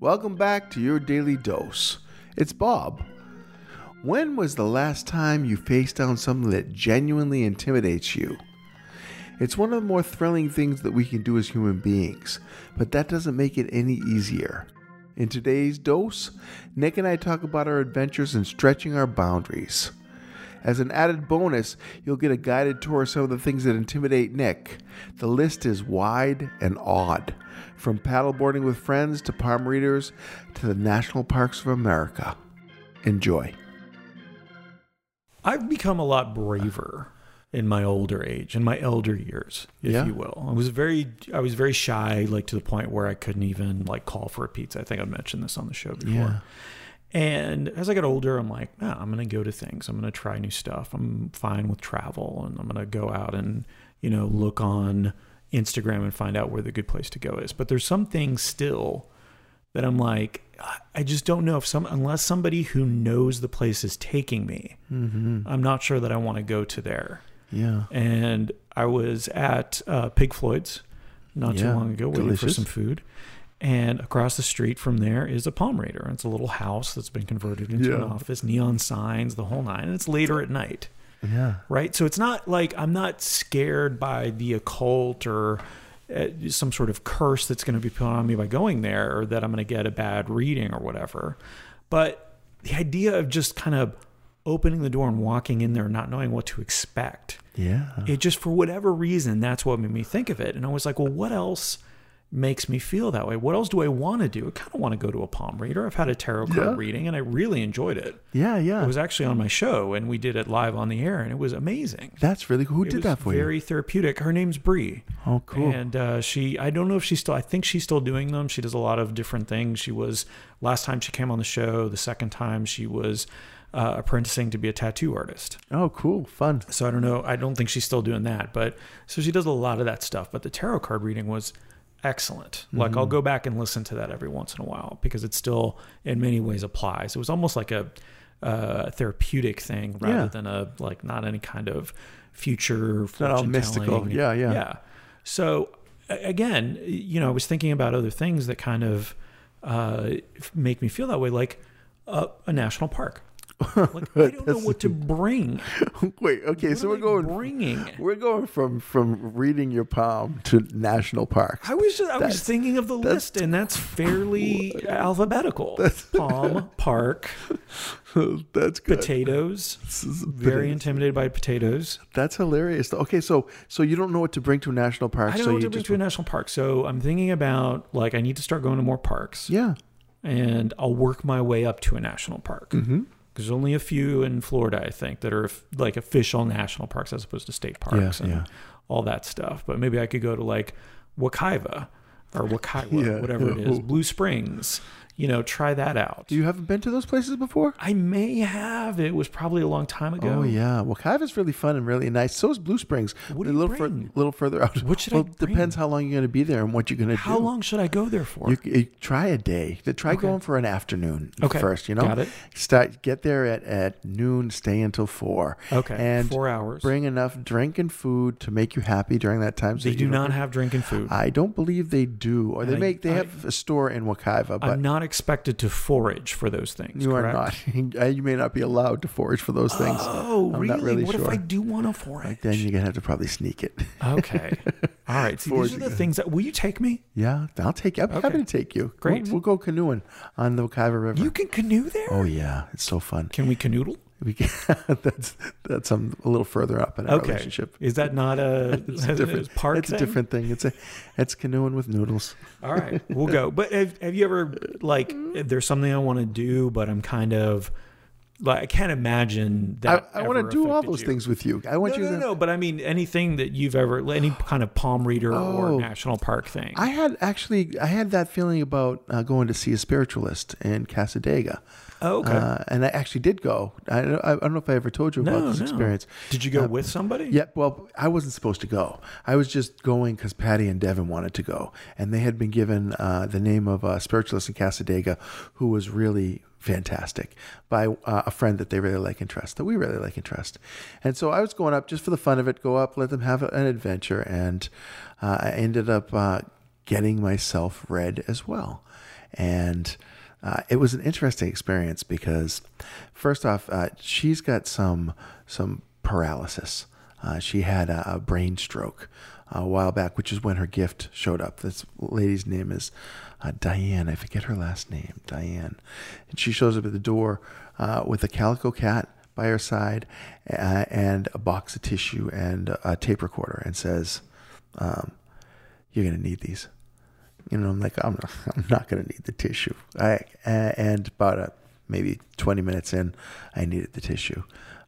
Welcome back to your daily dose. It's Bob. When was the last time you faced down something that genuinely intimidates you? It's one of the more thrilling things that we can do as human beings, but that doesn't make it any easier. In today's dose, Nick and I talk about our adventures in stretching our boundaries. As an added bonus, you'll get a guided tour of some of the things that intimidate Nick. The list is wide and odd, from paddleboarding with friends to palm readers to the national parks of America. Enjoy. I've become a lot braver in my older age, in my elder years, if Yeah. you will. I was very, I was very shy, like to the point where I couldn't even like call for a pizza. I think I mentioned this on the show before. Yeah. And as I got older, I'm like, nah, I'm going to go to things. I'm going to try new stuff. I'm fine with travel, and I'm going to go out and you know look on Instagram and find out where the good place to go is. But there's some things still that I'm like, I- just don't know if some unless somebody who knows the place is taking me, I'm not sure that I want to go to there. Yeah. And I was at uh, Pig Floyd's not too long ago, waiting delicious. for some food. And across the street from there is a Palm Raider. It's a little house that's been converted into an office, neon signs, the whole nine. And it's later at night Yeah. right? So it's not like I'm not scared by the occult or uh, some sort of curse that's going to be put on me by going there or that I'm going to get a bad reading or whatever. But the idea of just kind of opening the door and walking in there not knowing what to expect, Yeah. it just for whatever reason, that's what made me think of it. And I was like, well, what else? Makes me feel that way. What else do I want to do? I kind of want to go to a palm reader. I've had a tarot card Yeah. reading and I really enjoyed it. Yeah. Yeah. It was actually on my show and we did it live on the air and it was amazing. That's really cool. Who It did that for you? very therapeutic. Her name's Bree. Oh, cool. And uh, she, I don't know if she's still, I think she's still doing them. She does a lot of different things. She was, last time she came on the show, the second time she was uh, apprenticing to be a tattoo artist. oh, cool. Fun. So I don't know. I don't think she's still doing that. But so she does a lot of that stuff. But the tarot card reading was excellent. Like Mm-hmm. I'll go back and listen to that every once in a while because it still, in many ways, applies. It was almost like a uh, therapeutic thing rather Yeah. than a like not any kind of future Not all mystical. Yeah, yeah. yeah. So again, you know, I was thinking about other things that kind of uh, make me feel that way, like uh, a national park. Like I don't know what to bring. Wait. Okay. What so we're going. bringing. We're going from from reading your palm to national parks. I was just, I was thinking of the list, and that's fairly alphabetical. That's, Palm, park, That's good. potatoes. Very intimidated by potatoes. That's hilarious. Okay, so so you don't know what to bring to a national park. I don't so know what to bring to a national park, so I'm thinking about like I need to start going to more parks, yeah. and I'll work my way up to a national park. Mm-hmm. There's only a few in Florida, I think, that are like official national parks as opposed to state parks and yeah. all that stuff. But maybe I could go to like Wekiva or Wekiwa, Yeah. whatever it is, Blue Springs. You know, try that out. You haven't been to those places before? I may have. It was probably a long time ago. Oh yeah, well, is really fun and really nice. So is Blue Springs. What do a little bring? little further out. What should I well, depends how long you're going to be there and what you're going to do. How long should I go there for? You, you try a day. Try going for an afternoon Okay, first. You know, got it. Start get there at, at noon. Stay until four. okay, and four hours. bring enough drink and food to make you happy during that time. So they you do don't- have drink and food. I don't believe they do, or they I- make. They I- have a store in Wekiva, but I'm not expected to forage for those things. you correct? are not. Uh, you may not be allowed to forage for those things. Oh, I'm really? not really what sure. if I do want to forage? Then you're gonna have to probably sneak it. Okay. All right. See, these are the things that. Will you take me? Yeah, I'll take you. I'm happy to take you. Great. We'll, we'll go canoeing on the Wekiva River. You can canoe there. oh yeah, it's so fun. Can we canoodle? We can, that's that's um, a little further up in our Okay. relationship. Is that not a, It's a different. park? it's a thing? different thing. It's a it's canoeing with noodles. All right, we'll go. But have, have you ever like? There's something I want to do, but I'm kind of like I can't imagine that. I want to do all those you. things with you. I want No, you no, to. no. But I mean, anything that you've ever, any kind of palm reader Oh. or national park thing. I had actually I had that feeling about uh, going to see a spiritualist in Cassadaga. Oh, okay. Uh, and I actually did go. I, I I don't know if I ever told you about No, this no. experience. Did you go uh, with somebody? Yeah, well, I wasn't supposed to go. I was just going because Patty and Devin wanted to go, and they had been given uh, the name of a spiritualist in Cassadaga who was really fantastic by uh, a friend that they really like and trust, that we really like and trust. And so I was going up just for the fun of it, go up, let them have an adventure, and uh, I ended up. Uh, getting myself read as well. And uh, it was an interesting experience because, first off, uh, she's got some some paralysis. Uh, she had a, a brain stroke uh, a while back, which is when her gift showed up. This lady's name is uh, Diane. I forget her last name, Diane. And she shows up at the door uh, with a calico cat by her side uh, and a box of tissue and a tape recorder and says, um, You're going to need these. You know, I'm like, I'm not, I'm not going to need the tissue. I, and about a, maybe 20 minutes in, I needed the tissue.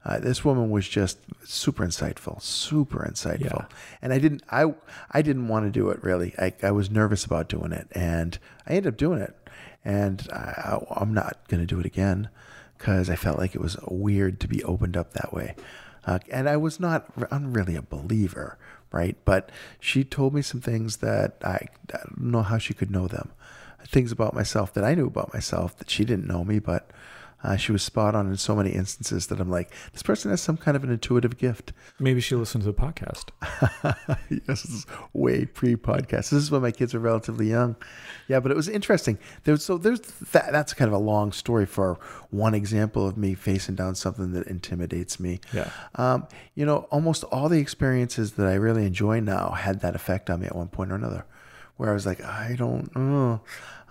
Uh, this woman was just super insightful, super insightful, Yeah. and I didn't, I, I didn't want to do it really. I, I was nervous about doing it, and I ended up doing it, and I, I'm not going to do it again because I felt like it was weird to be opened up that way, uh, and I was not, I'm really a believer, right? But she told me some things that I, I don't know how she could know them, things about myself that I knew about myself that she didn't know me, but. Uh, she was spot on in so many instances that I'm like, this person has some kind of an intuitive gift. Maybe she listened to the podcast. yes, this is way pre-podcast. This is when my kids were relatively young. Yeah, but it was interesting. There, so there's that. That's kind of a long story for one example of me facing down something that intimidates me. Yeah. Um, you know, almost all the experiences that I really enjoy now had that effect on me at one point or another, where I was like, I don't know,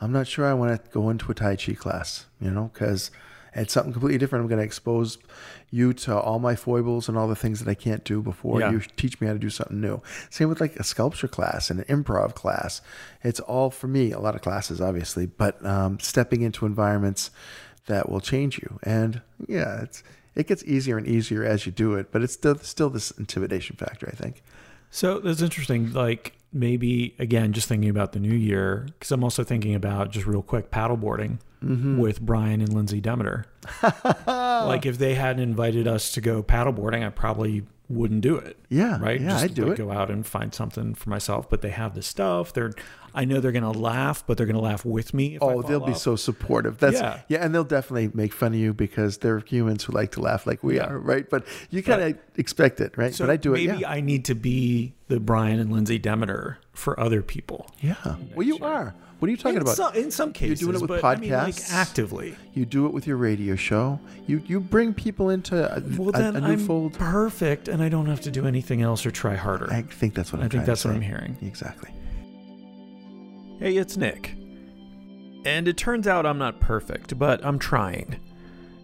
I'm not sure I want to go into a Tai Chi class. You know, because it's something completely different. I'm going to expose you to all my foibles and all the things that I can't do before Yeah. you teach me how to do something new. Same with like a sculpture class and an improv class. It's all for me, a lot of classes, obviously, but um, stepping into environments that will change you. And yeah, it's it gets easier and easier as you do it, but it's still still this intimidation factor, I think. So that's interesting. Like maybe again, just thinking about the new year, because I'm also thinking about just real quick paddleboarding Mm-hmm. with Brian and Lindsay Demeter. like if they hadn't invited us to go paddleboarding, I probably wouldn't do it. Yeah, Right? Yeah, just I'd do like, it. Go out and find something for myself. But they have the stuff. They're I know they're gonna laugh, but they're gonna laugh with me. If I Oh, they'll be so supportive. That's Yeah. yeah. and they'll definitely make fun of you because they're humans who like to laugh like we Yeah. are, right? But you kind of expect it, right? So but I do it. maybe Yeah. I need to be the Brian and Lindsay Demeter for other people. yeah. Well, you are. What are you talking in about? Some, in some cases, you're doing it with but I mean, like podcasts? actively. You do it with your radio show. You you bring people into a, Well, a, then a new I'm fold. perfect, and I don't have to do anything else or try harder. I think that's what I'm I think that's what say. I'm hearing. Exactly. Hey, it's Nick. And it turns out I'm not perfect, but I'm trying.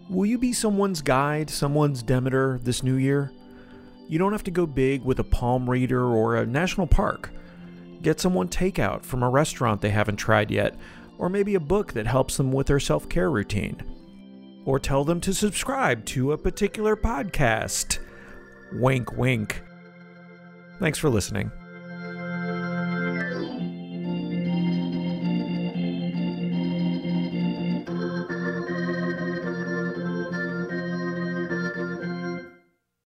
Will you be someone's guide, someone's Demeter this new year? You don't have to go big with a palm reader or a national park. Get someone takeout from a restaurant they haven't tried yet, or maybe a book that helps them with their self care routine. Or tell them to subscribe to a particular podcast. Wink, wink. Thanks for listening.